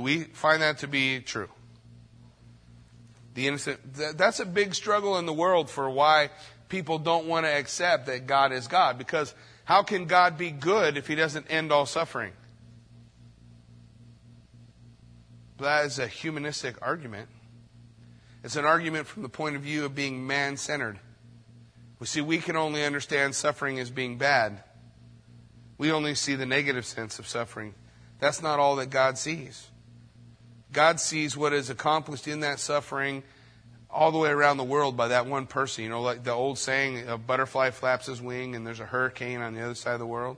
Do we find that to be true? The innocent, that's a big struggle in the world for why people don't want to accept that God is God. Because how can God be good if he doesn't end all suffering? That is a humanistic argument. It's an argument from the point of view of being man centered. We see, we can only understand suffering as being bad. We only see the negative sense of suffering. That's not all that God sees. God sees what is accomplished in that suffering all the way around the world by that one person. You know, like the old saying, a butterfly flaps his wing and there's a hurricane on the other side of the world.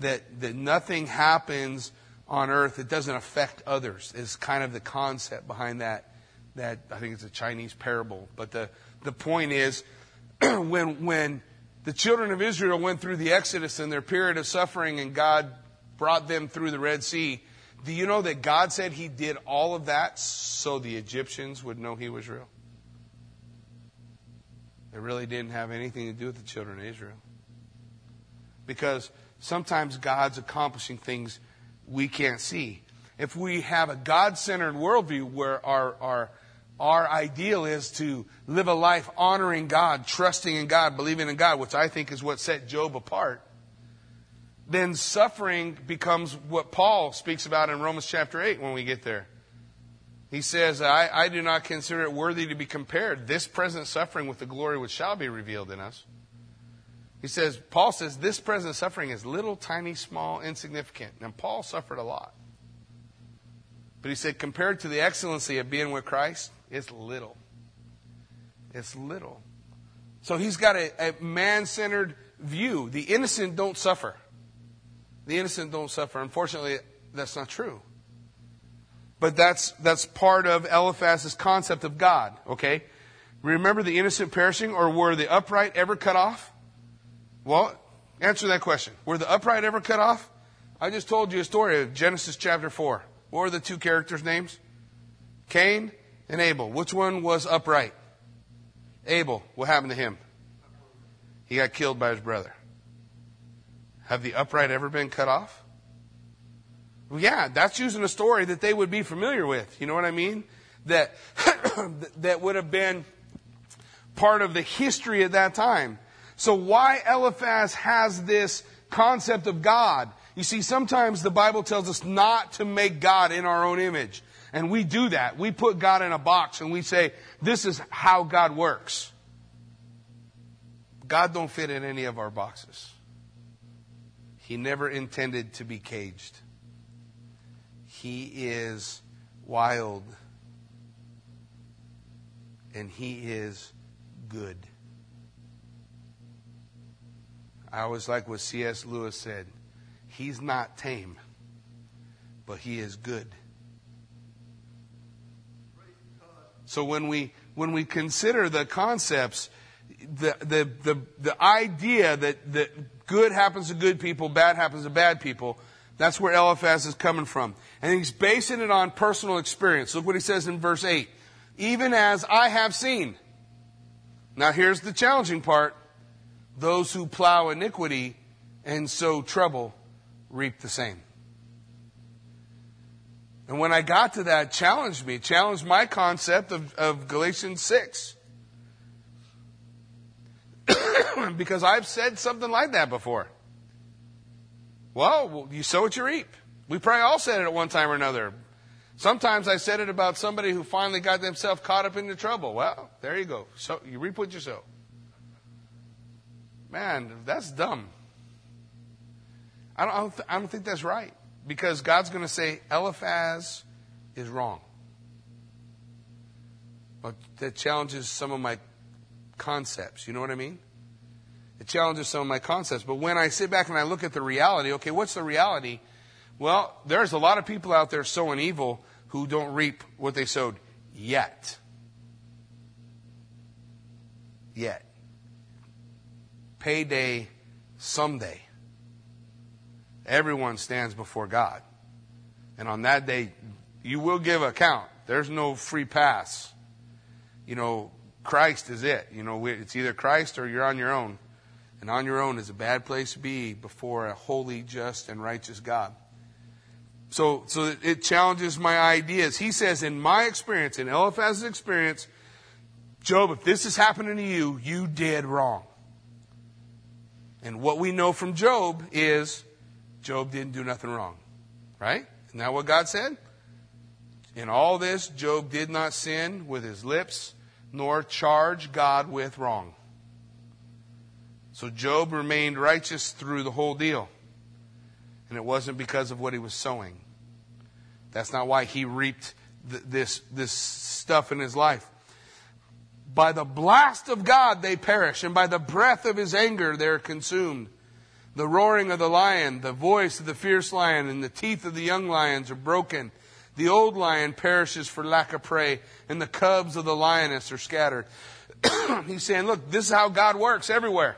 That, that nothing happens on earth that doesn't affect others is kind of the concept behind that. That I think it's a Chinese parable. But the, the point is, when, when the children of Israel went through the Exodus and their period of suffering and God brought them through the Red Sea, do you know that God said He did all of that so the Egyptians would know He was real? It really didn't have anything to do with the children of Israel. Because sometimes God's accomplishing things we can't see. If we have a God centered worldview where our, our, our ideal is to live a life honoring God, trusting in God, believing in God, which I think is what set Job apart, then suffering becomes what Paul speaks about in Romans chapter 8 when we get there. He says, I, I do not consider it worthy to be compared, this present suffering with the glory which shall be revealed in us. He says, Paul says, this present suffering is little, tiny, small, insignificant. And Paul suffered a lot. But he said, compared to the excellency of being with Christ, it's little. It's little. So he's got a, a man centered view. The innocent don't suffer. The innocent don't suffer. Unfortunately, that's not true. But that's, that's part of Eliphaz's concept of God, okay? Remember the innocent perishing, or were the upright ever cut off? Well, answer that question. Were the upright ever cut off? I just told you a story of Genesis chapter 4. What were the two characters' names? Cain and Abel. Which one was upright? Abel. What happened to him? He got killed by his brother. Have the upright ever been cut off? Well, yeah, that's using a story that they would be familiar with. You know what I mean? That, that would have been part of the history at that time. So why Eliphaz has this concept of God? You see, sometimes the Bible tells us not to make God in our own image. And we do that. We put God in a box and we say, this is how God works. God don't fit in any of our boxes. He never intended to be caged. He is wild. And he is good. I always like what C.S. Lewis said. He's not tame, but he is good. So when we when we consider the concepts, the the the, the idea that, that good happens to good people, bad happens to bad people, that's where Eliphaz is coming from. And he's basing it on personal experience. Look what he says in verse 8. Even as I have seen. Now here's the challenging part. Those who plow iniquity and sow trouble reap the same. And when I got to that, challenged me, challenged my concept of, of Galatians 6. because I've said something like that before. Well, you sow what you reap. We probably all said it at one time or another. Sometimes I said it about somebody who finally got themselves caught up into trouble. Well, there you go. So you reap what you sow. Man, that's dumb. I don't, I don't, th- I don't think that's right because God's going to say Eliphaz is wrong. But that challenges some of my concepts. You know what I mean? It challenges some of my concepts. But when I sit back and I look at the reality, okay, what's the reality? Well, there's a lot of people out there sowing evil who don't reap what they sowed yet. Yet payday someday. Everyone stands before God. And on that day, you will give account. There's no free pass. You know, Christ is it. You know, it's either Christ or you're on your own. And on your own is a bad place to be before a holy, just, and righteous God. So, so it challenges my ideas. He says, in my experience, in Eliphaz's experience, Job, if this is happening to you, you did wrong. And what we know from Job is Job didn't do nothing wrong. Right? Isn't that what God said? In all this, Job did not sin with his lips, nor charge God with wrong. So Job remained righteous through the whole deal. And it wasn't because of what he was sowing. That's not why he reaped th- this, this stuff in his life. By the blast of God they perish, and by the breath of his anger they're consumed. The roaring of the lion, the voice of the fierce lion, and the teeth of the young lions are broken. The old lion perishes for lack of prey, and the cubs of the lioness are scattered. He's saying, look, this is how God works everywhere.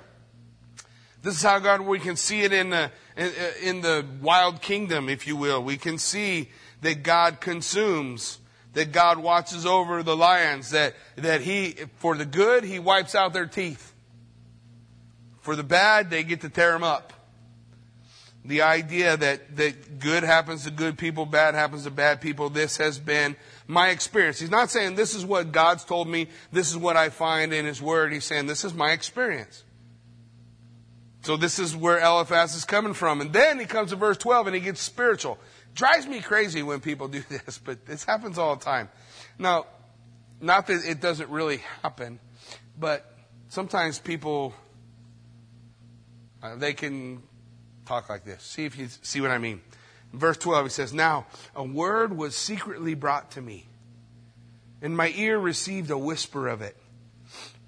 This is how God, we can see it in the, in, in the wild kingdom, if you will. We can see that God consumes, that God watches over the lions, that, that He, for the good, He wipes out their teeth. For the bad, they get to tear them up. The idea that, that good happens to good people, bad happens to bad people, this has been my experience. He's not saying this is what God's told me, this is what I find in His Word. He's saying this is my experience. So this is where Eliphaz is coming from. And then he comes to verse 12 and he gets spiritual. Drives me crazy when people do this, but this happens all the time. Now, not that it doesn't really happen, but sometimes people, uh, they can talk like this. See if you see what I mean. Verse 12, he says, Now, a word was secretly brought to me, and my ear received a whisper of it.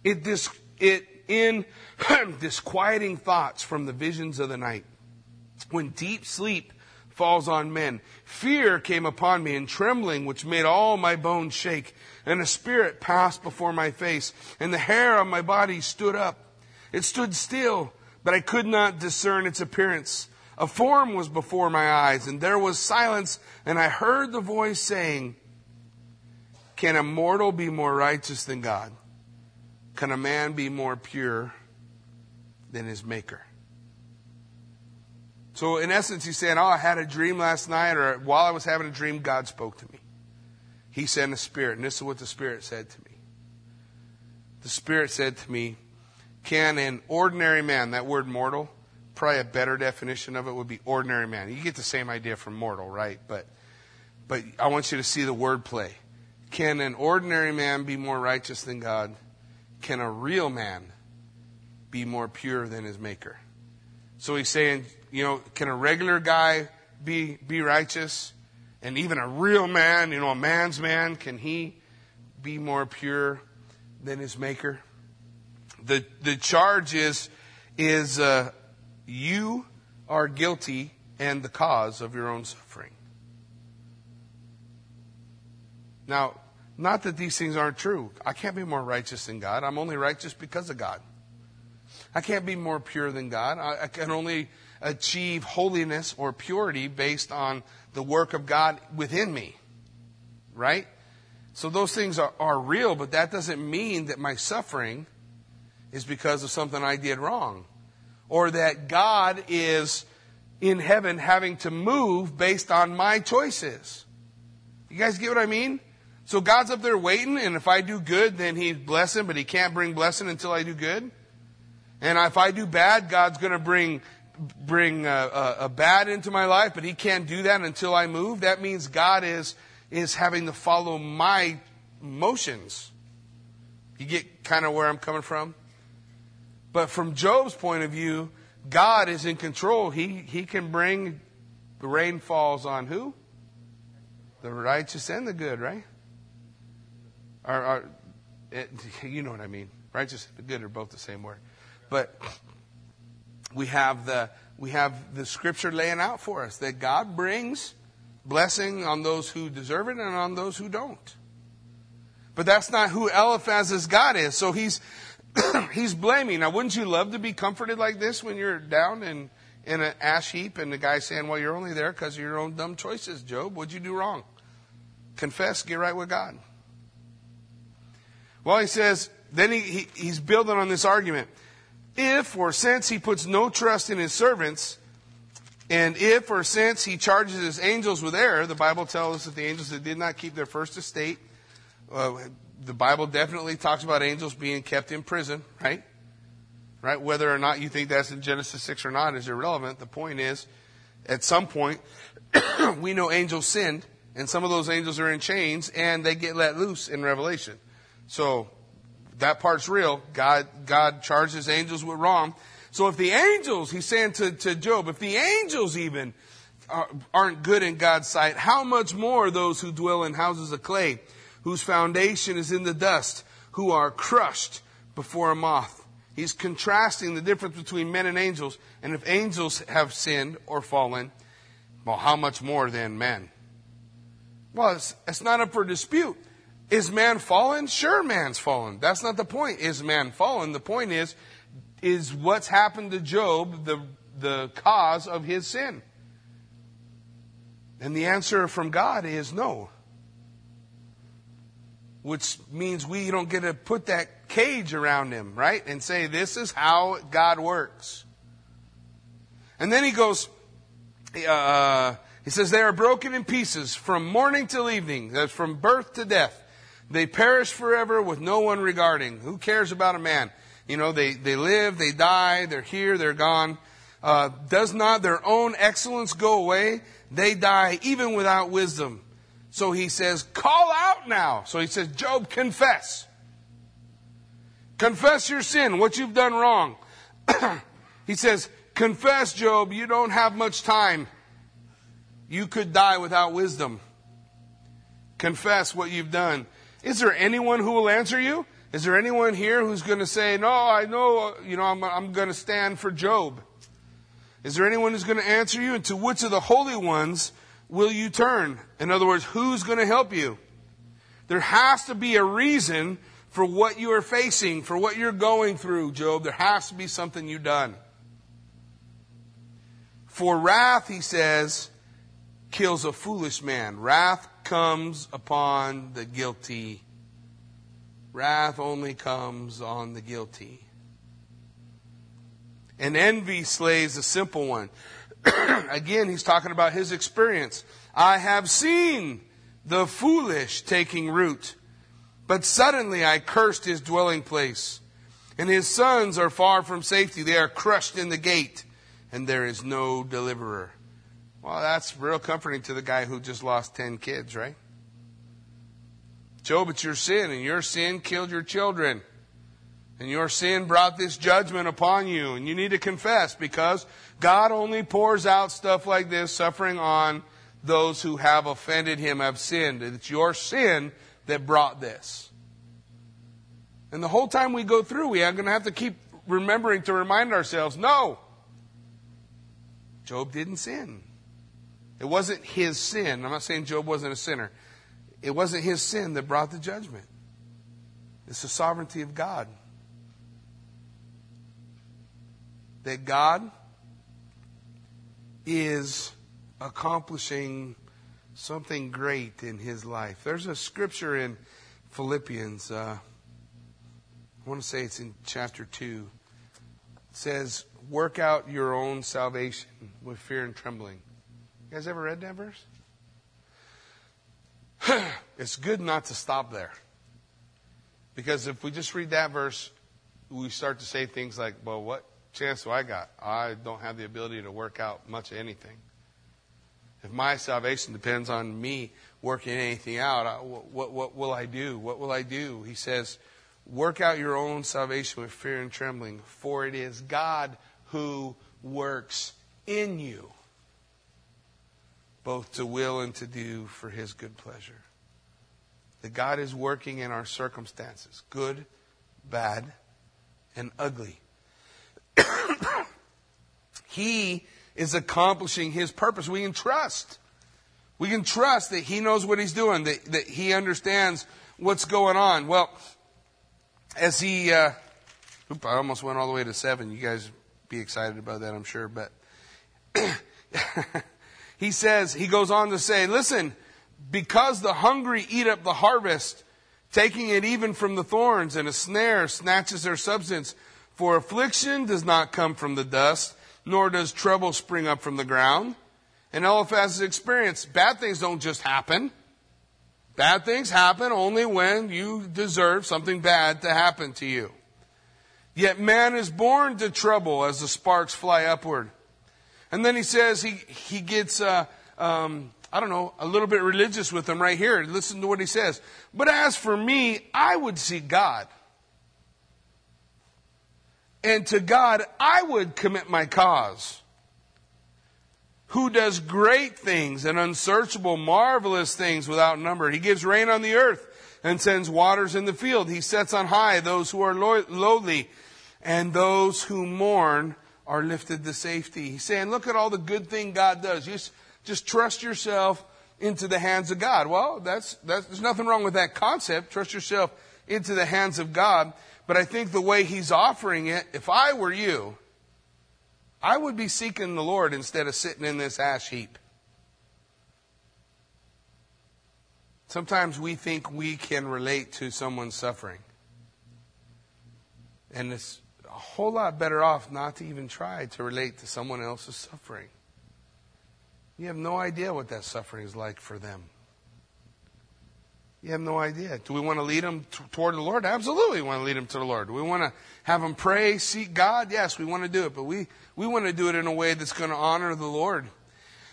It, dis- it in disquieting thoughts from the visions of the night. When deep sleep falls on men, fear came upon me and trembling which made all my bones shake. And a spirit passed before my face and the hair on my body stood up. It stood still, but I could not discern its appearance. A form was before my eyes and there was silence and I heard the voice saying, can a mortal be more righteous than God? Can a man be more pure than his maker? So, in essence, he's saying, Oh, I had a dream last night, or while I was having a dream, God spoke to me. He sent a spirit, and this is what the spirit said to me. The spirit said to me, Can an ordinary man, that word mortal, probably a better definition of it would be ordinary man. You get the same idea from mortal, right? But, but I want you to see the word play. Can an ordinary man be more righteous than God? Can a real man be more pure than his maker? So he's saying, you know, can a regular guy be, be righteous? And even a real man, you know, a man's man, can he be more pure than his maker? The, the charge is, is, uh, you are guilty and the cause of your own suffering. Now, not that these things aren't true. I can't be more righteous than God. I'm only righteous because of God. I can't be more pure than God. I, I can only achieve holiness or purity based on the work of God within me. Right? So those things are, are real, but that doesn't mean that my suffering is because of something I did wrong. Or that God is in heaven having to move based on my choices. You guys get what I mean? So God's up there waiting, and if I do good, then He's blessing, but He can't bring blessing until I do good. And if I do bad, God's going to bring bring a, a, a, bad into my life, but He can't do that until I move. That means God is is having to follow my motions. You get kind of where I'm coming from. But from Job's point of view, God is in control. He he can bring the rain falls on who? The righteous and the good, right? Are, are it, you know what I mean? Righteous and good are both the same word. But we have the we have the scripture laying out for us that God brings blessing on those who deserve it and on those who don't. But that's not who Eliphaz's God is. So he's he's blaming. Now, wouldn't you love to be comforted like this when you're down in in an ash heap and the guy's saying, "Well, you're only there because of your own dumb choices, Job. What'd you do wrong? Confess, get right with God." Well, he says, then he, he, he's building on this argument. If or since he puts no trust in his servants, And if or since he charges his angels with error, the Bible tells us that the angels that did not keep their first estate, uh, the Bible definitely talks about angels being kept in prison, right? Right? Whether or not you think that's in Genesis 6 or not is irrelevant. The point is, at some point, we know angels sinned, and some of those angels are in chains, and they get let loose in Revelation. So, that part's real. God, God charges angels with wrong. So if the angels, he's saying to, to Job, if the angels even are, aren't good in God's sight, how much more those who dwell in houses of clay, whose foundation is in the dust, who are crushed before a moth. He's contrasting the difference between men and angels, and if angels have sinned or fallen, well, how much more than men? Well, it's, it's not up for dispute. Is man fallen? Sure, man's fallen. That's not the point. Is man fallen? The point is, is what's happened to Job the, the cause of his sin? And the answer from God is no. Which means we don't get to put that cage around him, right? And say, this is how God works. And then he goes, uh, he says, they are broken in pieces from morning till evening. That's from birth to death. They perish forever with no one regarding. Who cares about a man? You know, they, they live, they die, they're here, they're gone. Uh, does not their own excellence go away? They die even without wisdom. So he says, call out now. So he says, Job, confess. Confess your sin, what you've done wrong. he says, confess, Job, you don't have much time. You could die without wisdom. Confess what you've done. Is there anyone who will answer you? Is there anyone here who's going to say, no, I know, you know, I'm, I'm going to stand for Job? Is there anyone who's going to answer you? And to which of the holy ones will you turn? In other words, who's going to help you? There has to be a reason for what you are facing, for what you're going through, Job. There has to be something you've done. For wrath, he says, kills a foolish man. Wrath comes upon the guilty Wrath only comes on the guilty. And envy slays the simple one. Again, he's talking about his experience. I have seen the foolish taking root, but suddenly I cursed his dwelling place. And his sons are far from safety. They are crushed in the gate, and there is no deliverer. Well, that's real comforting to the guy who just lost 10 kids, right? Job, it's your sin, and your sin killed your children. And your sin brought this judgment upon you, and you need to confess because God only pours out stuff like this, suffering on those who have offended Him, have sinned. It's your sin that brought this. And the whole time we go through, we are going to have to keep remembering to remind ourselves no, Job didn't sin. It wasn't his sin. I'm not saying Job wasn't a sinner. It wasn't his sin that brought the judgment. It's the sovereignty of God. That God is accomplishing something great in his life. There's a scripture in Philippians, uh, I want to say it's in chapter 2. It says, Work out your own salvation with fear and trembling. You guys ever read that verse? it's good not to stop there. Because if we just read that verse, we start to say things like, well, what chance do I got? I don't have the ability to work out much of anything. If my salvation depends on me working anything out, what, what, what will I do? What will I do? He says, work out your own salvation with fear and trembling, for it is God who works in you both to will and to do for his good pleasure. That God is working in our circumstances, good, bad, and ugly. He is accomplishing his purpose. We can trust. We can trust that he knows what he's doing, that, that he understands what's going on. Well, as he, uh, oop, I almost went all the way to seven. You guys be excited about that, I'm sure, but he says, he goes on to say, listen, because the hungry eat up the harvest, taking it even from the thorns, and a snare snatches their substance. For affliction does not come from the dust, nor does trouble spring up from the ground. And Eliphaz has experienced bad things don't just happen. Bad things happen only when you deserve something bad to happen to you. Yet man is born to trouble as the sparks fly upward. And then he says he, he gets, uh, um, I don't know, a little bit religious with them right here. Listen to what he says. But as for me, I would see God. And to God, I would commit my cause. Who does great things and unsearchable, marvelous things without number. He gives rain on the earth and sends waters in the field. He sets on high those who are lowly and those who mourn are lifted to safety. He's saying, look at all the good thing God does. Just, just trust yourself into the hands of God. Well, that's, that's, there's nothing wrong with that concept. Trust yourself into the hands of God. But I think the way he's offering it, if I were you, I would be seeking the Lord instead of sitting in this ash heap. Sometimes we think we can relate to someone's suffering. And it's a whole lot better off not to even try to relate to someone else's suffering. You have no idea what that suffering is like for them. You have no idea. Do we want to lead them t- toward the Lord? Absolutely, we want to lead them to the Lord. Do we want to have them pray, seek God? Yes, we want to do it, but we, we want to do it in a way that's going to honor the Lord.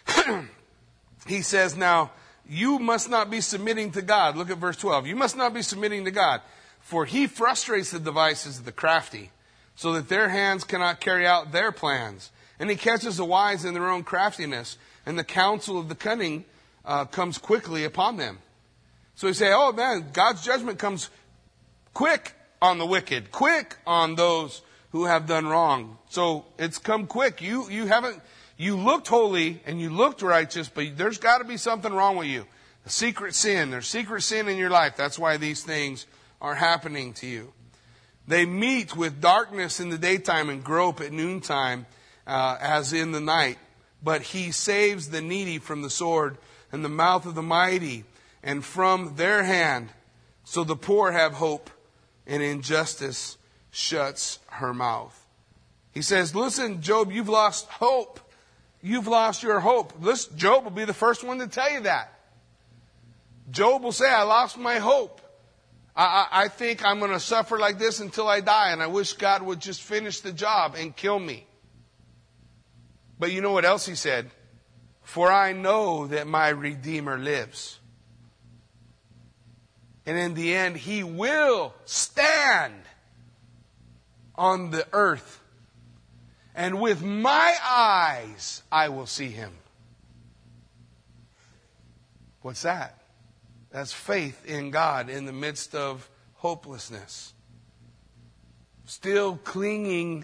he says, Now, you must not be submitting to God. Look at verse 12. You must not be submitting to God, for he frustrates the devices of the crafty, so that their hands cannot carry out their plans. And he catches the wise in their own craftiness, and the counsel of the cunning uh, comes quickly upon them. So you say, oh man, God's judgment comes quick on the wicked, quick on those who have done wrong. So it's come quick. You, you haven't, you looked holy and you looked righteous, but there's got to be something wrong with you. A secret sin. There's secret sin in your life. That's why these things are happening to you. They meet with darkness in the daytime and grope at noontime, uh, as in the night. But he saves the needy from the sword and the mouth of the mighty and from their hand. So the poor have hope, and injustice shuts her mouth. He says, Listen, Job, you've lost hope. You've lost your hope. Listen, Job will be the first one to tell you that. Job will say, I lost my hope. I, I, I think I'm going to suffer like this until I die, and I wish God would just finish the job and kill me. But you know what else he said? For I know that my Redeemer lives. And in the end, he will stand on the earth. And with my eyes, I will see him. What's that? That's faith in God in the midst of hopelessness. Still clinging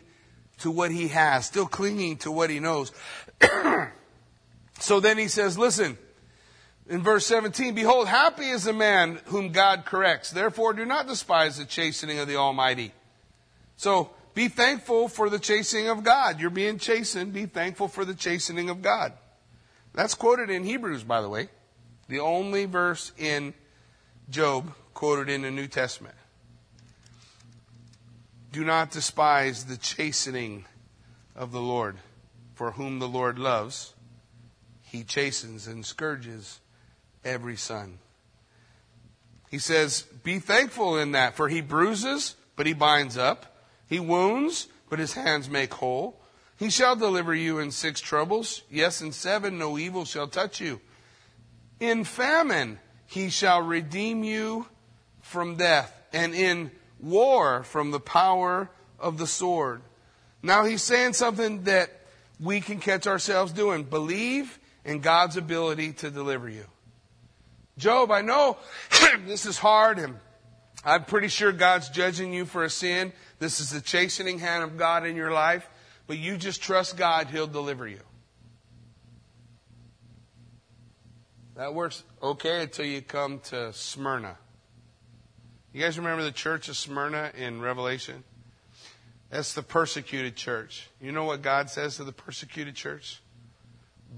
to what he has, still clinging to what he knows. so then he says, Listen, in verse 17, behold, happy is the man whom God corrects. Therefore, do not despise the chastening of the Almighty. So, be thankful for the chastening of God. You're being chastened. Be thankful for the chastening of God. That's quoted in Hebrews, by the way. The only verse in Job quoted in the New Testament. Do not despise the chastening of the Lord, for whom the Lord loves. He chastens and scourges every son. He says, Be thankful in that, for he bruises, but he binds up. He wounds, but his hands make whole. He shall deliver you in six troubles. Yes, in seven no evil shall touch you. In famine he shall redeem you from death, and in war from the power of the sword. Now he's saying something that we can catch ourselves doing. Believe in God's ability to deliver you. Job, I know this is hard and I'm pretty sure God's judging you for a sin. This is the chastening hand of God in your life, but you just trust God, He'll deliver you. That works okay until you come to Smyrna. You guys remember the church of Smyrna in Revelation? That's the persecuted church. You know what God says to the persecuted church?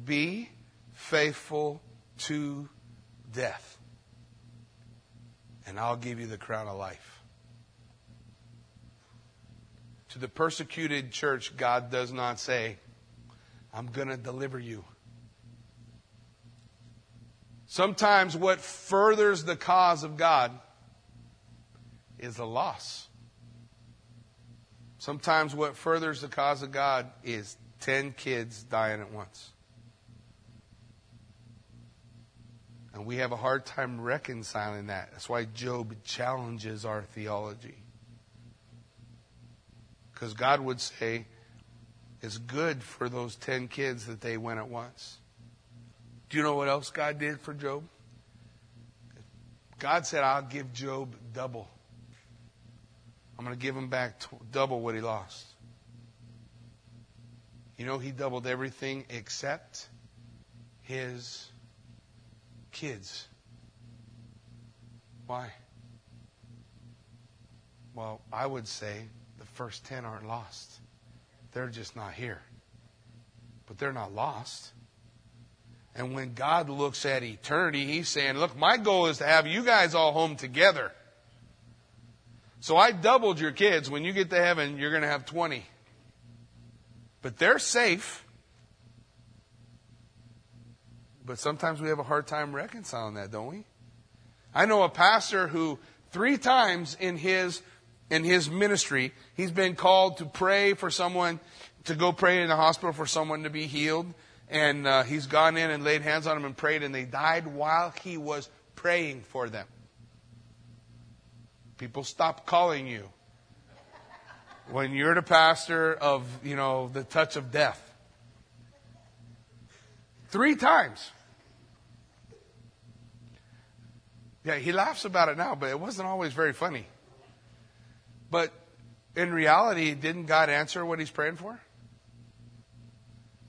Be faithful to death, and I'll give you the crown of life. To the persecuted church, God does not say, I'm going to deliver you. Sometimes what furthers the cause of God is a loss. Sometimes what furthers the cause of God is 10 kids dying at once. And we have a hard time reconciling that. That's why Job challenges our theology. Because God would say, it's good for those 10 kids that they went at once. Do you know what else God did for Job? God said, I'll give Job double. I'm going to give him back double what he lost. You know, he doubled everything except his kids. Why? Well, I would say the first 10 aren't lost. They're just not here. But they're not lost. And when God looks at eternity, He's saying, Look, my goal is to have you guys all home together. So I doubled your kids. When you get to heaven, you're going to have 20. But they're safe. But sometimes we have a hard time reconciling that, don't we? I know a pastor who three times in his in his ministry, he's been called to pray for someone, to go pray in the hospital for someone to be healed. And uh, he's gone in and laid hands on them and prayed, and they died while he was praying for them. People stop calling you when you're the pastor of, you know, the touch of death. Three times. Yeah, he laughs about it now, but it wasn't always very funny. But in reality, didn't God answer what he's praying for?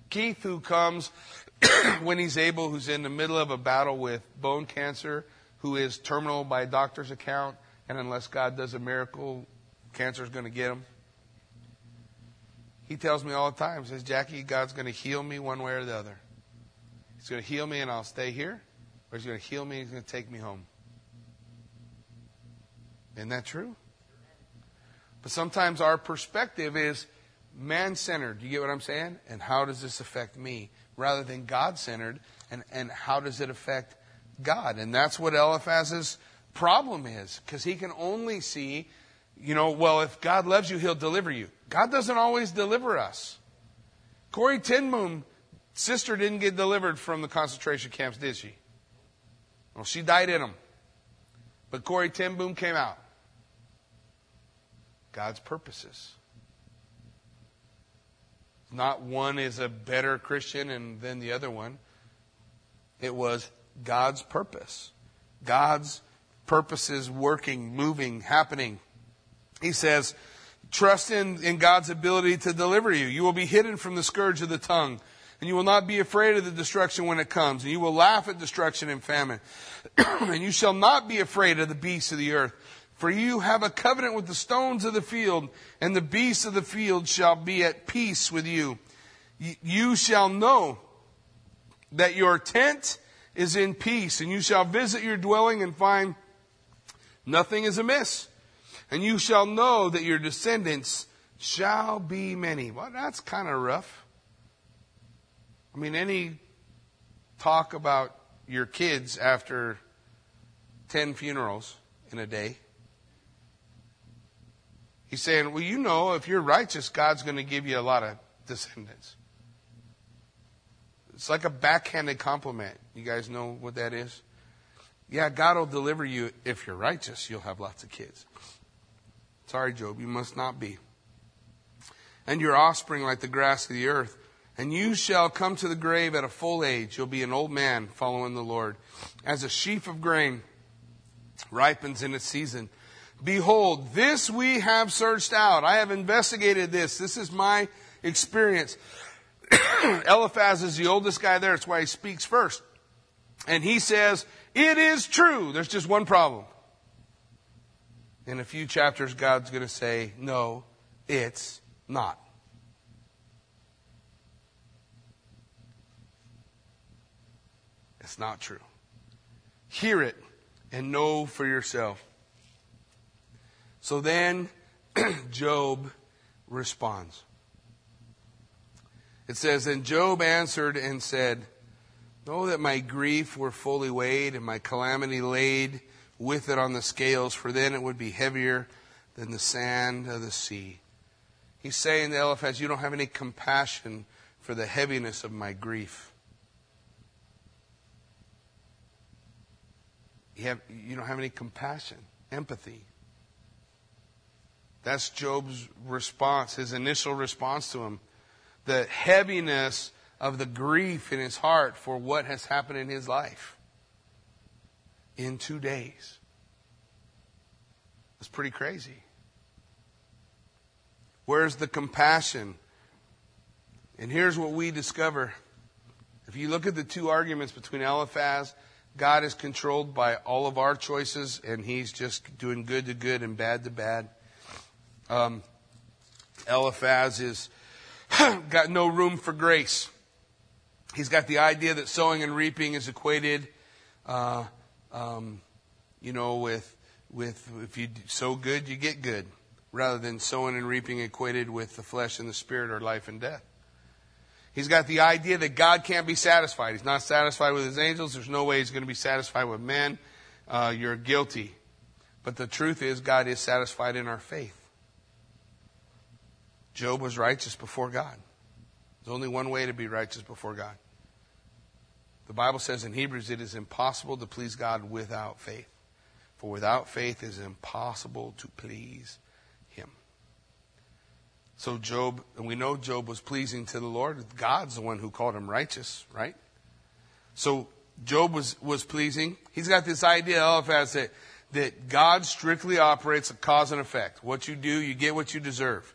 Keith, who comes when he's able, who's in the middle of a battle with bone cancer, who is terminal by a doctor's account, and unless God does a miracle, cancer is going to get him. He tells me all the time, says, Jackie, God's going to heal me one way or the other. He's going to heal me and I'll stay here, or he's going to heal me and he's going to take me home. Isn't that true? But sometimes our perspective is man centered. You get what I'm saying? And how does this affect me? Rather than God centered, and, and how does it affect God? And that's what Eliphaz's problem is, because he can only see, you know, well, if God loves you, he'll deliver you. God doesn't always deliver us. Corrie ten sister didn't get delivered from the concentration camps, did she? Well, she died in them. But Corrie ten Boom came out. God's purposes. Not one is a better Christian and than the other one. It was God's purpose. God's purposes working, moving, happening. He says, trust in, in God's ability to deliver you. You will be hidden from the scourge of the tongue, and you will not be afraid of the destruction when it comes, and you will laugh at destruction and famine. and you shall not be afraid of the beasts of the earth, for you have a covenant with the stones of the field, and the beasts of the field shall be at peace with you. You shall know that your tent is in peace, and you shall visit your dwelling and find nothing is amiss. And you shall know that your descendants shall be many. Well, that's kind of rough. I mean, any talk about your kids after 10 funerals in a day He's saying, well, you know, if you're righteous, God's going to give you a lot of descendants. It's like a backhanded compliment. You guys know what that is? Yeah, God will deliver you if you're righteous. You'll have lots of kids. Sorry, Job, you must not be. And your offspring like the grass of the earth. And you shall come to the grave at a full age. You'll be an old man following the Lord. As a sheaf of grain ripens in its season Behold, this we have searched out. I have investigated this. This is my experience. Eliphaz is the oldest guy there. That's why he speaks first. And he says, It is true. There's just one problem. In a few chapters, God's going to say, No, it's not. It's not true. Hear it and know for yourself. So then Job responds. It says, And Job answered and said, Know that my grief were fully weighed and my calamity laid with it on the scales, for then it would be heavier than the sand of the sea. He's saying to Eliphaz, You don't have any compassion for the heaviness of my grief. You, have, you don't have any compassion, empathy. That's Job's response, his initial response to him. The heaviness of the grief in his heart for what has happened in his life in two days. It's pretty crazy. Where's the compassion? And here's what we discover. If you look at the two arguments between Eliphaz, God is controlled by all of our choices, and He's just doing good to good and bad to bad. Um, Eliphaz is got no room for grace. He's got the idea that sowing and reaping is equated, uh, um, you know, with with if you sow good, you get good, rather than sowing and reaping equated with the flesh and the spirit or life and death. He's got the idea that God can't be satisfied. He's not satisfied with his angels. There's no way he's going to be satisfied with men. Uh, you're guilty. But the truth is, God is satisfied in our faith. Job was righteous before God. There's only one way to be righteous before God. The Bible says in Hebrews, it is impossible to please God without faith. For without faith it is impossible to please Him. So Job, and we know Job was pleasing to the Lord. God's the one who called him righteous, right? So Job was, was pleasing. He's got this idea, Eliphaz, that, that God strictly operates a cause and effect. What you do, you get what you deserve.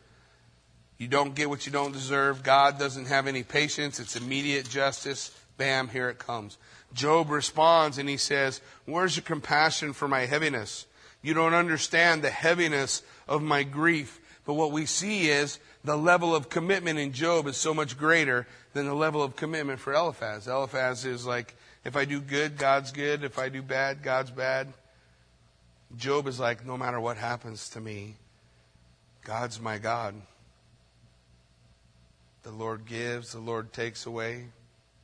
You don't get what you don't deserve. God doesn't have any patience. It's immediate justice. Bam, here it comes. Job responds and he says, Where's your compassion for my heaviness? You don't understand the heaviness of my grief. But what we see is the level of commitment in Job is so much greater than the level of commitment for Eliphaz. Eliphaz is like, if I do good, God's good. If I do bad, God's bad. Job is like, no matter what happens to me, God's my God. The Lord gives, the Lord takes away.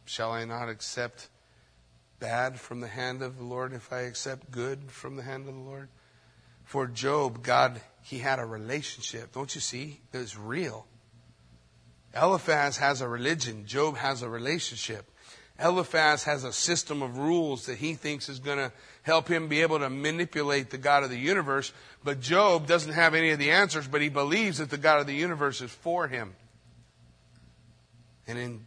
Shall I not accept bad from the hand of the Lord if I accept good from the hand of the Lord? For Job, God, he had a relationship. Don't you see? It was real. Eliphaz has a religion. Job has a relationship. Eliphaz has a system of rules that he thinks is going to help him be able to manipulate the God of the universe. But Job doesn't have any of the answers, but he believes that the God of the universe is for him. And in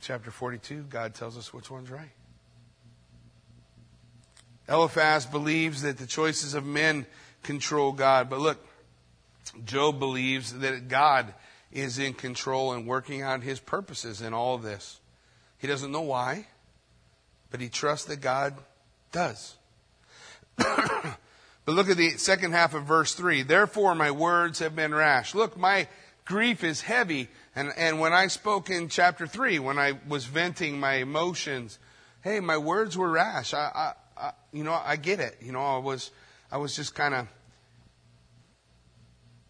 chapter 42, God tells us which one's right. Eliphaz believes that the choices of men control God. But look, Job believes that God is in control and working out his purposes in all this. He doesn't know why, but he trusts that God does. but look at the second half of verse 3. Therefore, my words have been rash. Look, my grief is heavy and, and when I spoke in chapter 3, when I was venting my emotions, hey, my words were rash. I, I, I you know, I get it. You know, I was, I was just kind of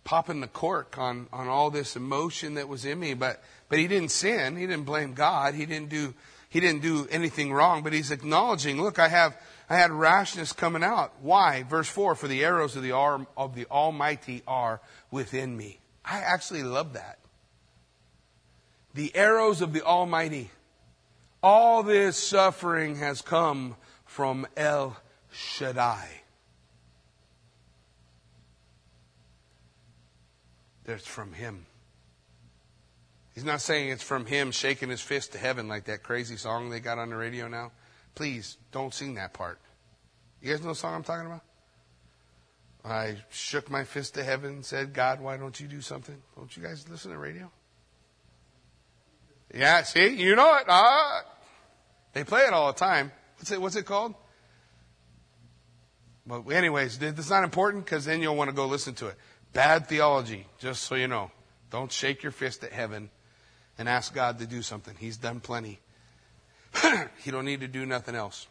popping the cork on, on all this emotion that was in me. But, but he didn't sin. He didn't blame God. He didn't do, he didn't do anything wrong, but he's acknowledging, look, I have, I had rashness coming out. Why? Verse 4, for the arrows of the, arm, of the Almighty are within me. I actually love that the arrows of the Almighty. All this suffering has come from El Shaddai. That's from Him. He's not saying it's from Him shaking His fist to heaven like that crazy song they got on the radio now. Please don't sing that part. You guys know the song I'm talking about? I shook my fist to heaven and said, God, why don't you do something? Don't you guys listen to radio? Yeah, see, you know it. Uh, they play it all the time. What's it, what's it called? But anyways, it's not important because then you'll want to go listen to it. Bad theology, just so you know. Don't shake your fist at heaven and ask God to do something. He's done plenty. he don't need to do nothing else.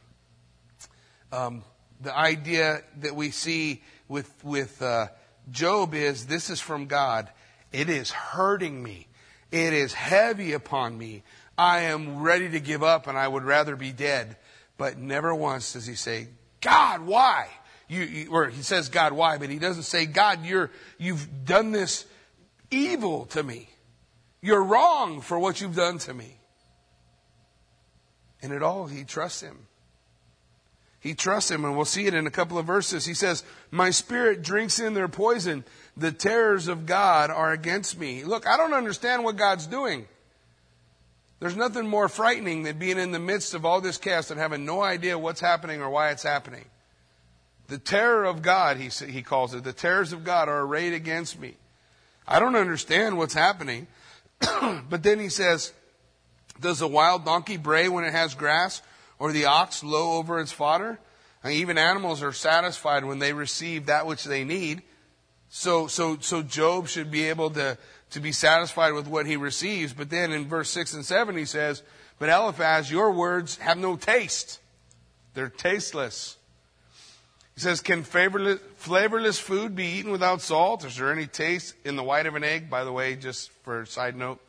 Um, the idea that we see with with uh, Job is this is from God. It is hurting me It is heavy upon me. I am ready to give up and I would rather be dead. But never once does he say, God, why? You, you, or he says, God, why? But he doesn't say, God, you're, you've done this evil to me. You're wrong for what you've done to me. And at all, he trusts him. He trusts him, and we'll see it in a couple of verses. He says, My spirit drinks in their poison. The terrors of God are against me. Look, I don't understand what God's doing. There's nothing more frightening than being in the midst of all this chaos and having no idea what's happening or why it's happening. The terror of God, he, he calls it, the terrors of God are arrayed against me. I don't understand what's happening. but then he says, Does a wild donkey bray when it has grass? or the ox low over its fodder. And even animals are satisfied when they receive that which they need. So, so, so Job should be able to, to be satisfied with what he receives. But then in verse 6 and 7 he says, But Eliphaz, your words have no taste. They're tasteless. He says, Can flavorless, food be eaten without salt? Is there any taste in the white of an egg? By the way, just for a side note,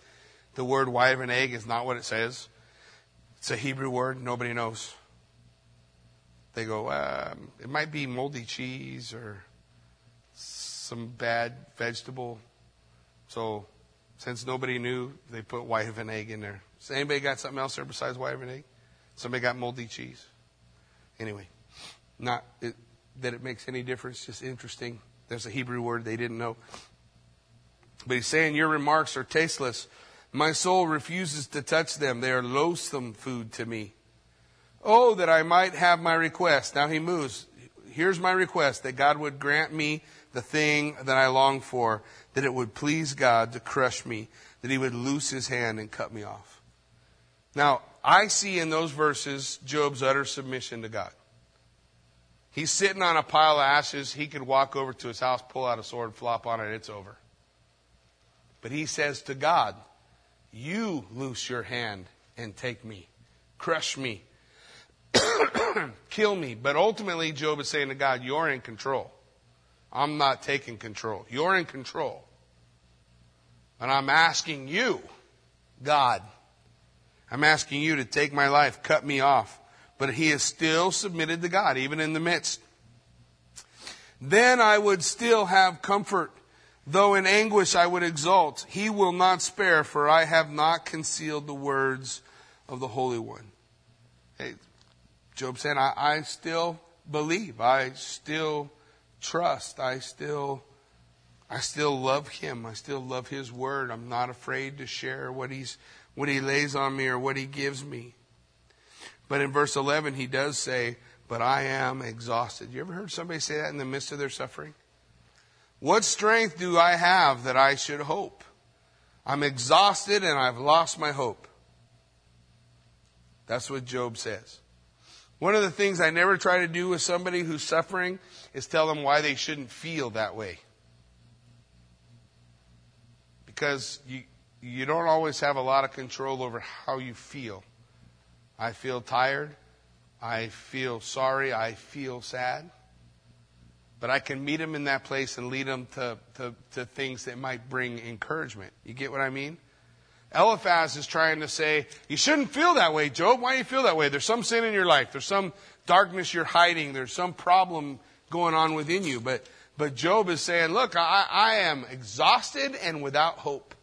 the word white of an egg is not what it says. It's a Hebrew word, nobody knows. They go, um, it might be moldy cheese or some bad vegetable. So, since nobody knew, they put white of an egg in there. So anybody got something else there besides white of an egg? Somebody got moldy cheese. Anyway, not it, that it makes any difference, just interesting. There's a Hebrew word they didn't know. But he's saying your remarks are tasteless. My soul refuses to touch them. They are loathsome food to me. Oh, that I might have my request. Now he moves. Here's my request that God would grant me the thing that I long for, that it would please God to crush me, that he would loose his hand and cut me off. Now, I see in those verses Job's utter submission to God. He's sitting on a pile of ashes. He could walk over to his house, pull out a sword, flop on it, it's over. But he says to God, you loose your hand and take me, crush me, kill me. But ultimately, Job is saying to God, You're in control. I'm not taking control. You're in control. And I'm asking you, God, I'm asking you to take my life, cut me off. But he is still submitted to God, even in the midst. Then I would still have comfort Though in anguish I would exult, he will not spare, for I have not concealed the words of the Holy One. Hey, Job said, I, I still believe. I still trust. I still, I still love him. I still love his word. I'm not afraid to share what he's, what he lays on me or what he gives me. But in verse 11, he does say, but I am exhausted. You ever heard somebody say that in the midst of their suffering? What strength do I have that I should hope? I'm exhausted and I've lost my hope. That's what Job says. One of the things I never try to do with somebody who's suffering is tell them why they shouldn't feel that way. Because you, you don't always have a lot of control over how you feel. I feel tired. I feel sorry. I feel sad. But I can meet them in that place and lead them to, to, to things that might bring encouragement. You get what I mean? Eliphaz is trying to say, you shouldn't feel that way, Job. Why do you feel that way? There's some sin in your life. There's some darkness you're hiding. There's some problem going on within you. But, but Job is saying, look, I, I am exhausted and without hope.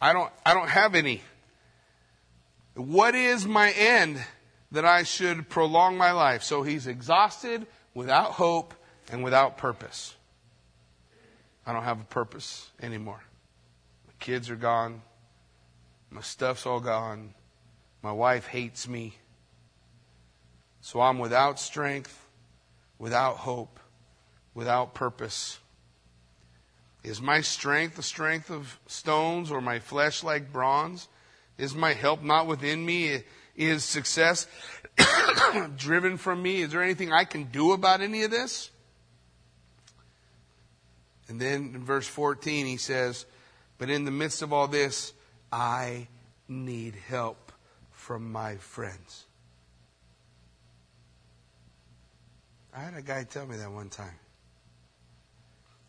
I don't, I don't have any. What is my end? that I should prolong my life. So he's exhausted, without hope, and without purpose. I don't have a purpose anymore. Kids are gone. My stuff's all gone. My wife hates me. So I'm without strength, without hope, without purpose. Is my strength the strength of stones or my flesh like bronze? Is my help not within me? Is success driven from me? Is there anything I can do about any of this? And then in verse 14, he says, But in the midst of all this, I need help from my friends. I had a guy tell me that one time.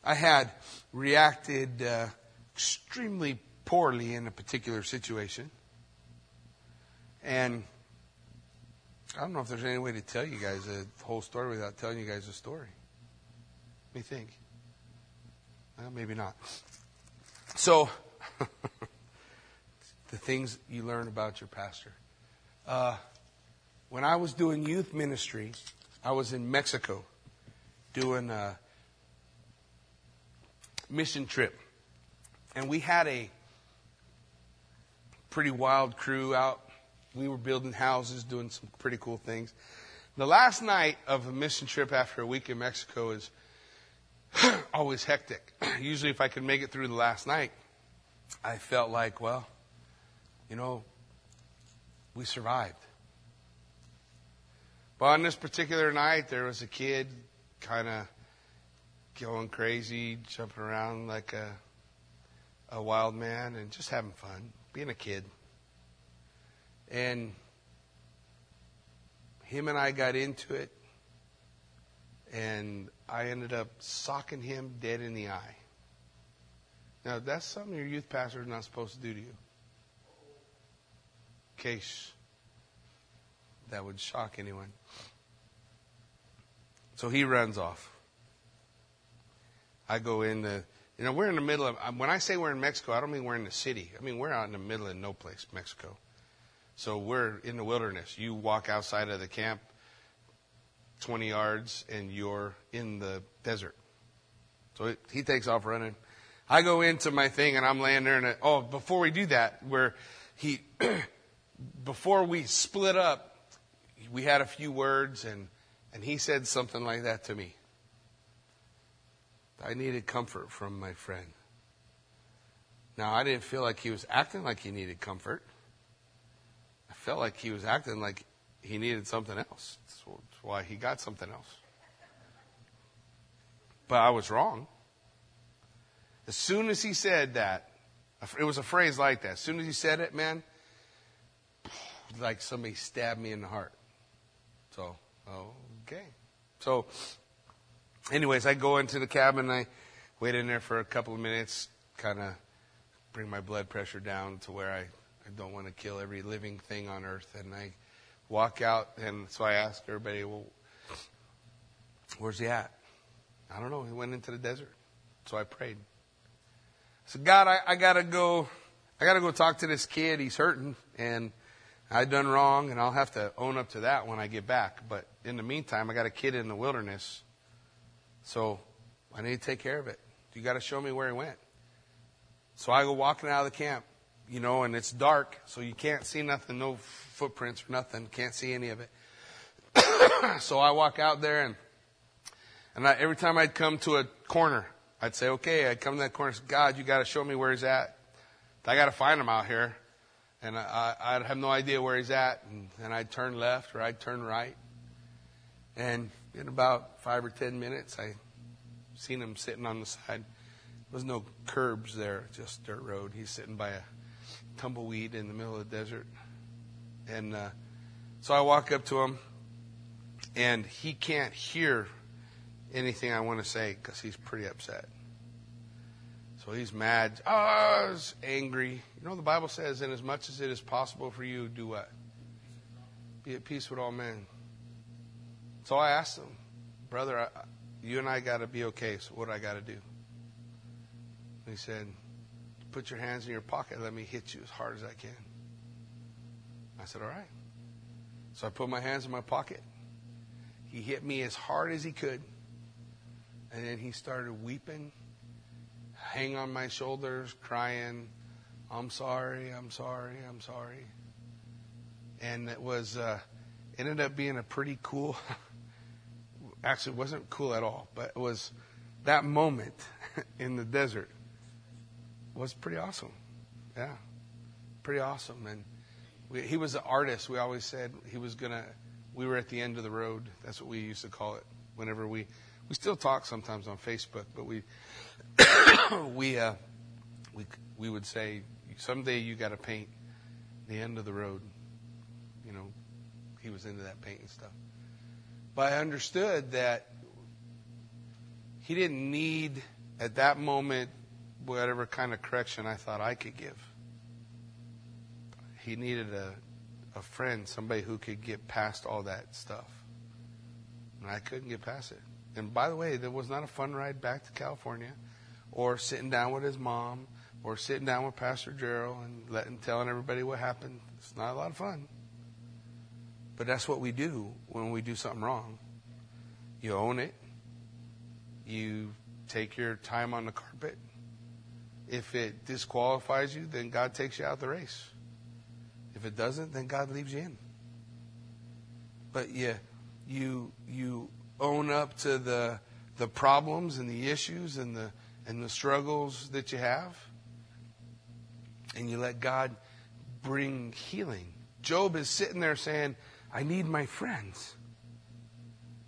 I had reacted uh, extremely poorly in a particular situation. And I don't know if there's any way to tell you guys the whole story without telling you guys the story. Do you think? Well, maybe not. So, the things you learn about your pastor. Uh, when I was doing youth ministry, I was in Mexico doing a mission trip. And we had a pretty wild crew out. We were building houses, doing some pretty cool things. The last night of a mission trip after a week in Mexico is always hectic. Usually, if I could make it through the last night, I felt like, well, you know, we survived. But on this particular night, there was a kid kind of going crazy, jumping around like a, a wild man, and just having fun, being a kid. And him and I got into it, and I ended up socking him dead in the eye. Now, that's something your youth pastor is not supposed to do to you. Case that would shock anyone. So he runs off. I go in the, you know, we're in the middle of, when I say we're in Mexico, I don't mean we're in the city. I mean, we're out in the middle of no place, Mexico. So we're in the wilderness. You walk outside of the camp 20 yards and you're in the desert. So he takes off running. I go into my thing and I'm laying there and, I, oh, before we do that, where he, before we split up, we had a few words and, and he said something like that to me. I needed comfort from my friend. Now, I didn't feel like he was acting like he needed comfort. I felt like he was acting like he needed something else. Why he got something else. But I was wrong. As soon as he said that, it was a phrase like that. As soon as he said it, man, like somebody stabbed me in the heart. So, okay. So, anyways, I go into the cabin. I wait in there for a couple of minutes, kind of bring my blood pressure down to where I, I don't want to kill every living thing on earth. And I walk out, and so I ask everybody, well, where's he at? I don't know. He went into the desert. So I prayed. I said, God, I, I gotta go, I gotta go talk to this kid. He's hurting, and I done wrong, and I'll have to own up to that when I get back. But in the meantime, I got a kid in the wilderness so I need to take care of it. You got to show me where he went. So I go walking out of the camp, you know, and it's dark, so you can't see nothing, no footprints or nothing, can't see any of it. so I walk out there, and and I, every time I'd come to a corner, I'd say, okay, I'd come to that corner, say, God, you got to show me where he's at. I got to find him out here, and I, I, I'd have no idea where he's at, and, and I'd turn left or I'd turn right, and in about five or ten minutes, I seen him sitting on the side. There was no curbs there, just dirt road. He's sitting by a tumbleweed in the middle of the desert. And uh, so I walk up to him, and he can't hear anything I want to say because he's pretty upset. So he's mad. Oh, he's angry. You know, the Bible says, "In as much as it is possible for you, do what? Be at peace with all men." So I asked him, Brother, I, you and I got to be okay, so what do I got to do? And he said, Put your hands in your pocket. Let me hit you as hard as I can. I said, All right. So I put my hands in my pocket. He hit me as hard as he could. And then he started weeping, hang on my shoulders, crying, I'm sorry, I'm sorry, I'm sorry. And it was, uh, ended up being a pretty cool actually wasn't cool at all, but it was that moment in the desert was pretty awesome. Yeah, pretty awesome. And we, he was an artist. We always said he was gonna. We were at the end of the road. That's what we used to call it. Whenever we we still talk sometimes on Facebook, but we we uh, we we would say someday you got to paint the end of the road. You know, he was into that painting stuff. But I understood that he didn't need, at that moment, whatever kind of correction I thought I could give. He needed a, a friend, somebody who could get past all that stuff. And I couldn't get past it. And by the way, there was not a fun ride back to California or sitting down with his mom or sitting down with Pastor Gerald and letting, telling everybody what happened. It's not a lot of fun. But that's what we do when we do something wrong. You own it. You take your time on the carpet. If it disqualifies you, then God takes you out of the race. If it doesn't, then God leaves you in. But you, you, you own up to the, the problems and the issues and the, and the struggles that you have. And you let God bring healing. Job is sitting there saying, I need my friends.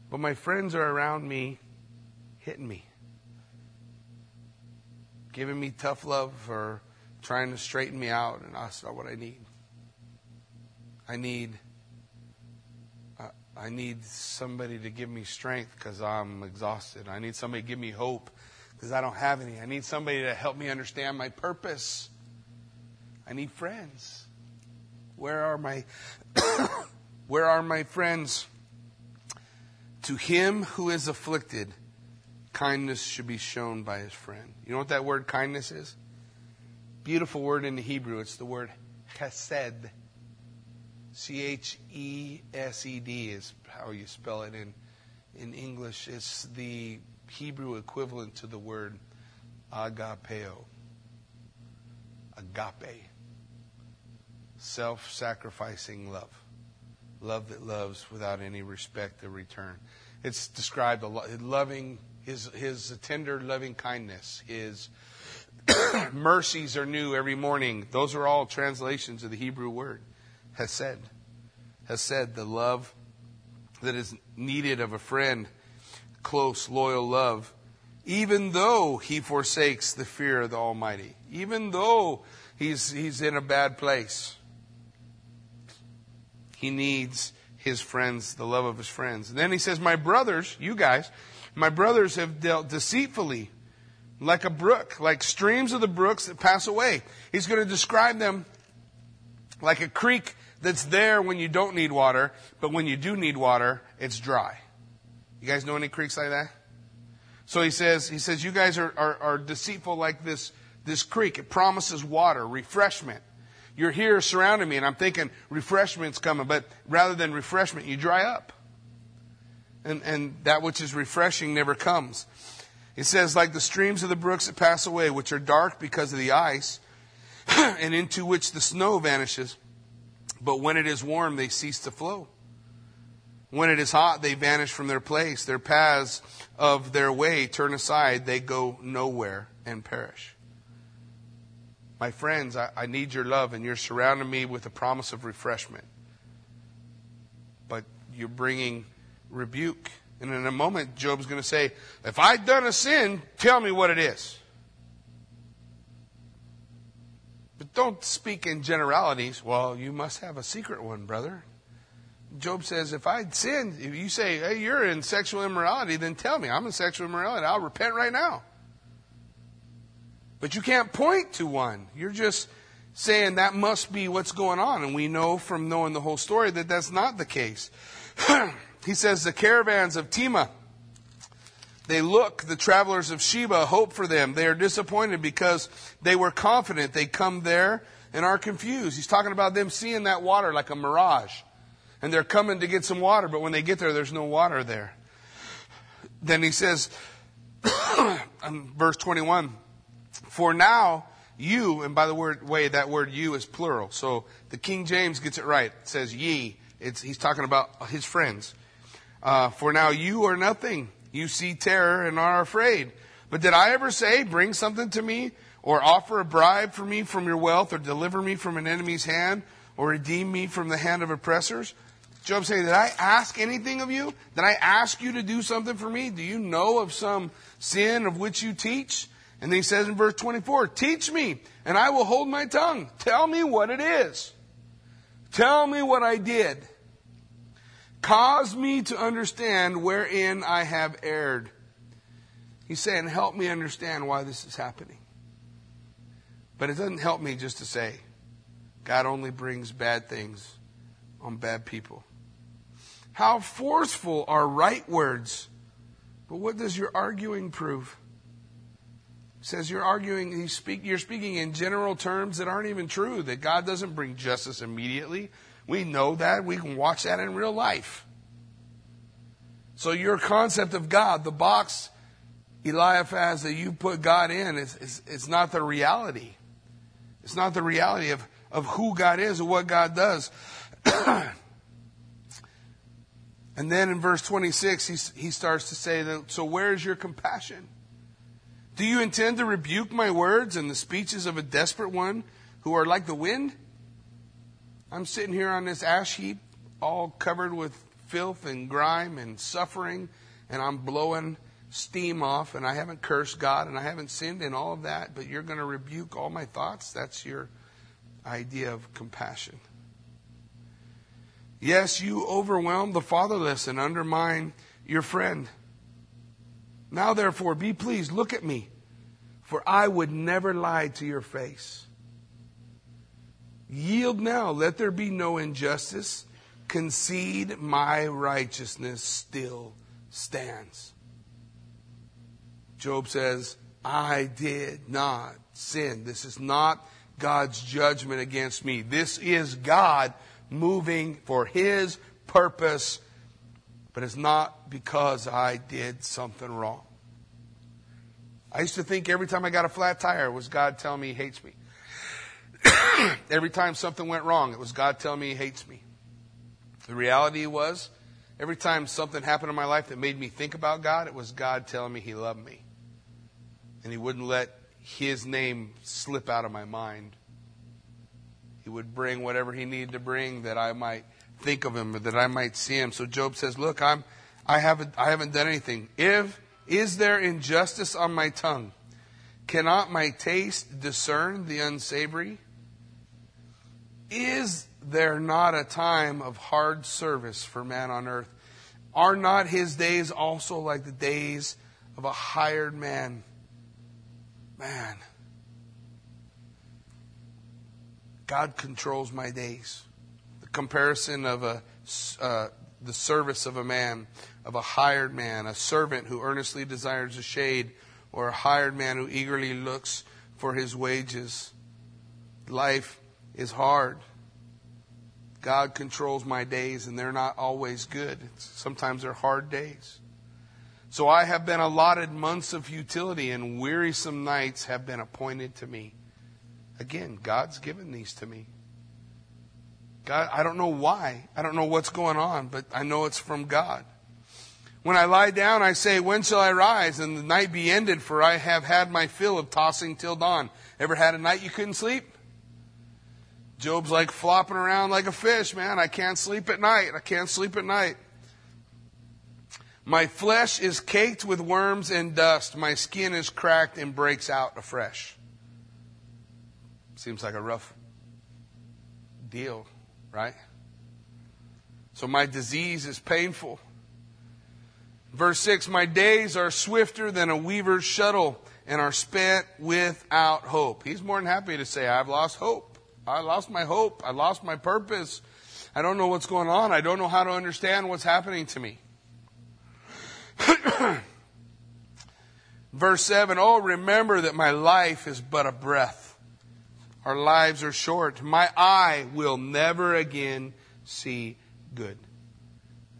But my friends are around me, hitting me, giving me tough love or trying to straighten me out, and that's not what I need. I need I need somebody to give me strength because I'm exhausted. I need somebody to give me hope because I don't have any. I need somebody to help me understand my purpose. I need friends. Where are my where are my friends? To him who is afflicted, kindness should be shown by his friend. You know what that word kindness is? Beautiful word in the Hebrew. It's the word chesed. C H E S E D is how you spell it in in English. It's the Hebrew equivalent to the word agapeo. Agape. Self sacrificing love. Love that loves without any respect or return. It's described a lot, loving, his, his tender loving kindness, his mercies are new every morning. Those are all translations of the Hebrew word chesed, has said the love that is needed of a friend, close, loyal love, even though he forsakes the fear of the Almighty, even though he's, he's in a bad place. He needs his friends, the love of his friends. And then he says, My brothers, you guys, my brothers have dealt deceitfully like a brook, like streams of the brooks that pass away. He's going to describe them like a creek that's there when you don't need water, but when you do need water, it's dry. You guys know any creeks like that? So he says, he says, you guys are, are, are deceitful like this, this creek. It promises water, refreshment. You're here surrounding me, and I'm thinking refreshment's coming, but rather than refreshment, you dry up. And, and that which is refreshing never comes. It says, like the streams of the brooks that pass away, which are dark because of the ice, and into which the snow vanishes. But when it is warm, they cease to flow. When it is hot, they vanish from their place. Their paths of their way turn aside. They go nowhere and perish. My friends, I, I need your love, and you're surrounding me with a promise of refreshment. But you're bringing rebuke. And in a moment, Job's going to say, If I've done a sin, tell me what it is. But don't speak in generalities. Well, you must have a secret one, brother. Job says, if I'd sin, if you say, hey, you're in sexual immorality, then tell me. I'm in sexual immorality. I'll repent right now. But you can't point to one. You're just saying that must be what's going on. And we know from knowing the whole story that that's not the case. he says, the caravans of Tema, they look, the travelers of Sheba hope for them. They are disappointed because they were confident they come there and are confused. He's talking about them seeing that water like a mirage. And they're coming to get some water, but when they get there, there's no water there. Then he says, um, verse 21, For now you, and by the word, way, that word you is plural. So the King James gets it right. It says ye. It's, he's talking about his friends. Uh, For now you are nothing you see terror and are afraid. But did I ever say, bring something to me, or offer a bribe for me from your wealth, or deliver me from an enemy's hand, or redeem me from the hand of oppressors? Job saying, did I ask anything of you? Did I ask you to do something for me? Do you know of some sin of which you teach? And then he says in verse 24, teach me and I will hold my tongue. Tell me what it is. Tell me what I did. Cause me to understand wherein I have erred. He's saying, help me understand why this is happening. But it doesn't help me just to say, God only brings bad things on bad people. How forceful are right words. But what does your arguing prove? Says you're arguing, you speak, you're speaking in general terms that aren't even true, that God doesn't bring justice immediately. We know that. We can watch that in real life. So your concept of God, the box Eliphaz that you put God in, it's, it's not the reality. It's not the reality of, of who God is or what God does. and then in verse 26, he, he starts to say, that, So where is your compassion? Do you intend to rebuke my words and the speeches of a desperate one who are like the wind? I'm sitting here on this ash heap, all covered with filth and grime and suffering, and I'm blowing steam off, and I haven't cursed God, and I haven't sinned, and all of that, but you're going to rebuke all my thoughts? That's your idea of compassion. Yes, you overwhelm the fatherless and undermine your friend. Now, therefore, be pleased, look at me, for I would never lie to your face. Yield now, let there be no injustice. Concede, my righteousness still stands. Job says, I did not sin. This is not God's judgment against me. This is God moving for His purpose, but it's not because I did something wrong. I used to think every time I got a flat tire, was God telling me He hates me. every time something went wrong, it was God telling me He hates me. The reality was, every time something happened in my life that made me think about God, it was God telling me He loved me. And He wouldn't let His name slip out of my mind. He would bring whatever He needed to bring that I might think of Him or that I might see Him. So Job says, Look, I'm, I, haven't, I haven't done anything. If, is there injustice on my tongue? Cannot my taste discern the unsavory? Is there not a time of hard service for man on earth? Are not his days also like the days of a hired man? Man, God controls my days. The comparison of a, uh, the service of a man, of a hired man, a servant who earnestly desires a shade, or a hired man who eagerly looks for his wages. Life is hard. God controls my days, and they're not always good. Sometimes they're hard days. So I have been allotted months of futility, and wearisome nights have been appointed to me. Again, God's given these to me. God, I don't know why. I don't know what's going on, but I know it's from God. When I lie down, I say, When shall I rise? And the night be ended, for I have had my fill of tossing till dawn. Ever had a night you couldn't sleep? Job's like flopping around like a fish, man. I can't sleep at night. I can't sleep at night. My flesh is caked with worms and dust. My skin is cracked and breaks out afresh. Seems like a rough deal, right? So my disease is painful. Verse 6 My days are swifter than a weaver's shuttle and are spent without hope. He's more than happy to say, I've lost hope. I lost my hope. I lost my purpose. I don't know what's going on. I don't know how to understand what's happening to me. Verse 7 Oh, remember that my life is but a breath. Our lives are short. My eye will never again see good.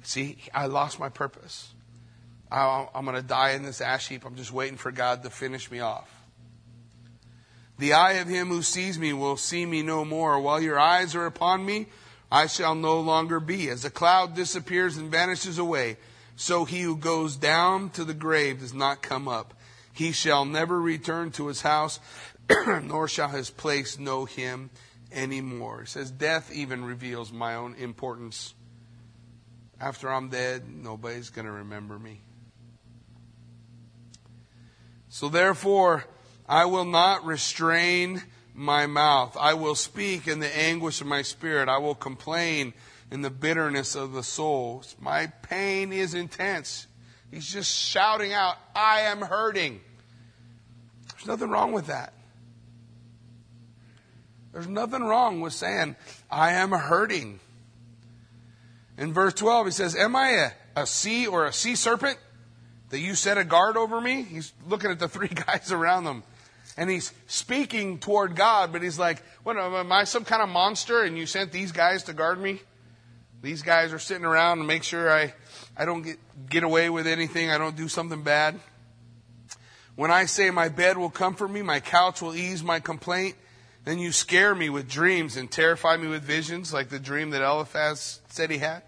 See, I lost my purpose. I'm going to die in this ash heap. I'm just waiting for God to finish me off. The eye of him who sees me will see me no more. While your eyes are upon me, I shall no longer be. As a cloud disappears and vanishes away, so he who goes down to the grave does not come up. He shall never return to his house, nor shall his place know him anymore. It says, Death even reveals my own importance. After I'm dead, nobody's going to remember me. So therefore, I will not restrain my mouth. I will speak in the anguish of my spirit. I will complain in the bitterness of the soul. My pain is intense. He's just shouting out, I am hurting. There's nothing wrong with that. There's nothing wrong with saying, I am hurting. In verse 12, he says, Am I a, a sea or a sea serpent that you set a guard over me? He's looking at the three guys around them. And he's speaking toward God, but he's like, What am I some kind of monster and you sent these guys to guard me? These guys are sitting around and make sure I, I don't get, get away with anything, I don't do something bad. When I say my bed will comfort me, my couch will ease my complaint, then you scare me with dreams and terrify me with visions, like the dream that Eliphaz said he had.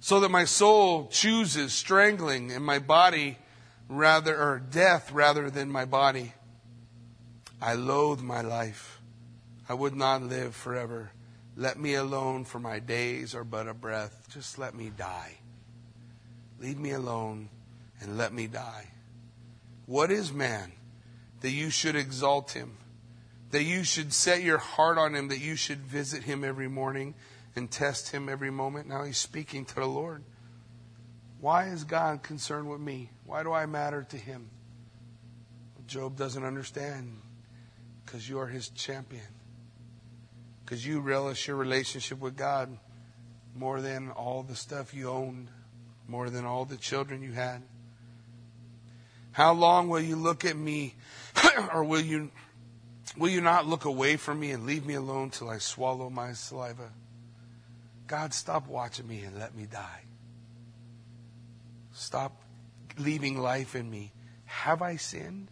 So that my soul chooses strangling and my body rather, or death rather than my body. I loathe my life. I would not live forever. Let me alone, for my days are but a breath. Just let me die. Leave me alone and let me die. What is man that you should exalt him? That you should set your heart on him, that you should visit him every morning and test him every moment? Now he's speaking to the Lord. Why is God concerned with me? Why do I matter to him? Job doesn't understand because you are his champion. Because you relish your relationship with God more than all the stuff you owned, more than all the children you had. How long will you look at me, or will you, will you not look away from me and leave me alone till I swallow my saliva? God, stop watching me and let me die. Stop leaving life in me. Have I sinned?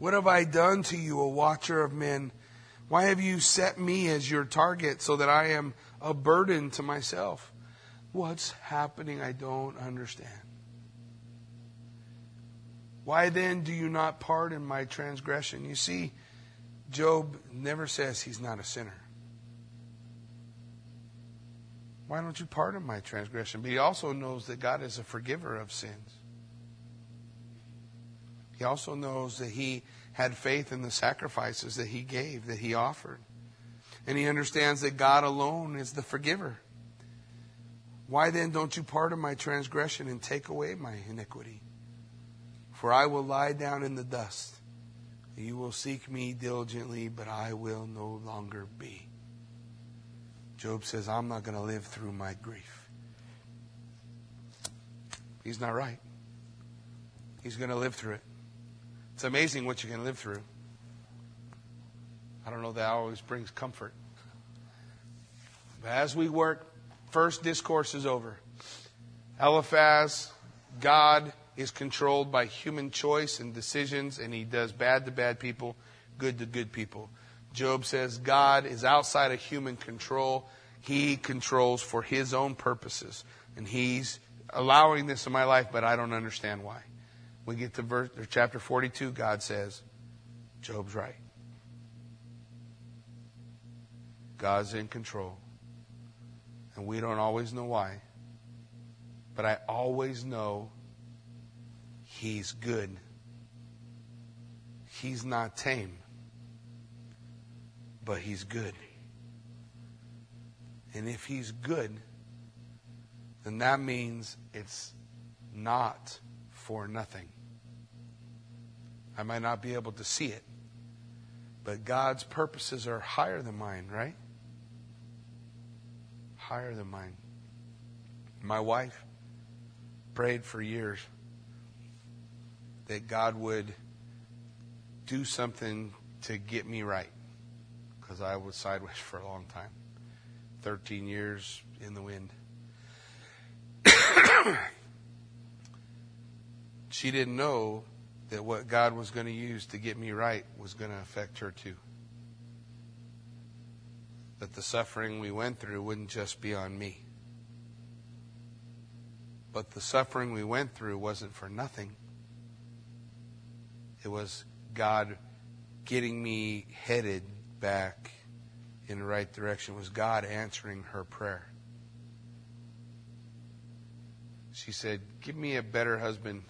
What have I done to you, a watcher of men? Why have you set me as your target so that I am a burden to myself? What's happening? I don't understand. Why then do you not pardon my transgression? You see, Job never says he's not a sinner. Why don't you pardon my transgression? But he also knows that God is a forgiver of sins. He also knows that he had faith in the sacrifices that he gave, that he offered. And he understands that God alone is the forgiver. Why then don't you pardon my transgression and take away my iniquity? For I will lie down in the dust. You will seek me diligently, but I will no longer be. Job says, I'm not going to live through my grief. He's not right. He's going to live through it. It's amazing what you can live through. I don't know that always brings comfort. But as we work, first discourse is over. Eliphaz, God is controlled by human choice and decisions, and he does bad to bad people, good to good people. Job says God is outside of human control. He controls for his own purposes. And he's allowing this in my life, but I don't understand why. We get to verse, chapter 42, God says, Job's right. God's in control. And we don't always know why. But I always know He's good. He's not tame, but He's good. And if He's good, then that means it's not for nothing. I might not be able to see it, but God's purposes are higher than mine, right? Higher than mine. My wife prayed for years that God would do something to get me right because I was sideways for a long time 13 years in the wind. she didn't know that what God was going to use to get me right was going to affect her too. That the suffering we went through wouldn't just be on me. But the suffering we went through wasn't for nothing. It was God getting me headed back in the right direction. It was God answering her prayer. She said, Give me a better husband.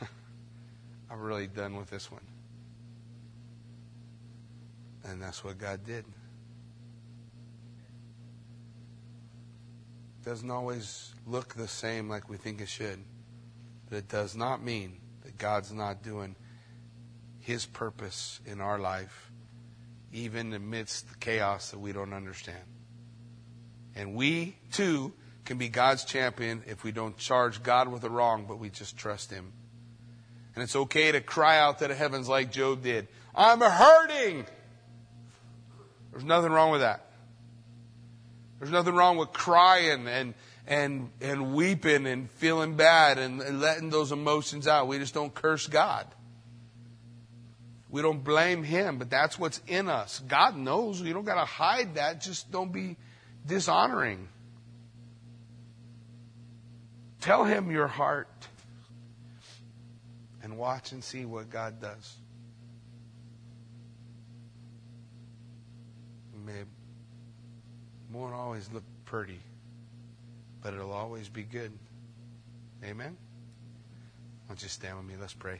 I'm really done with this one. And that's what God did. It doesn't always look the same like we think it should. But it does not mean that God's not doing his purpose in our life, even amidst the chaos that we don't understand. And we, too, can be God's champion if we don't charge God with the wrong, but we just trust Him. And it's okay to cry out to the heavens like Job did I'm hurting! There's nothing wrong with that. There's nothing wrong with crying and, and, and weeping and feeling bad and, and letting those emotions out. We just don't curse God. We don't blame Him, but that's what's in us. God knows. You don't got to hide that. Just don't be dishonoring. Tell Him your heart and watch and see what God does. It won't always look pretty, but it'll always be good. Amen? Why don't you stand with me? Let's pray.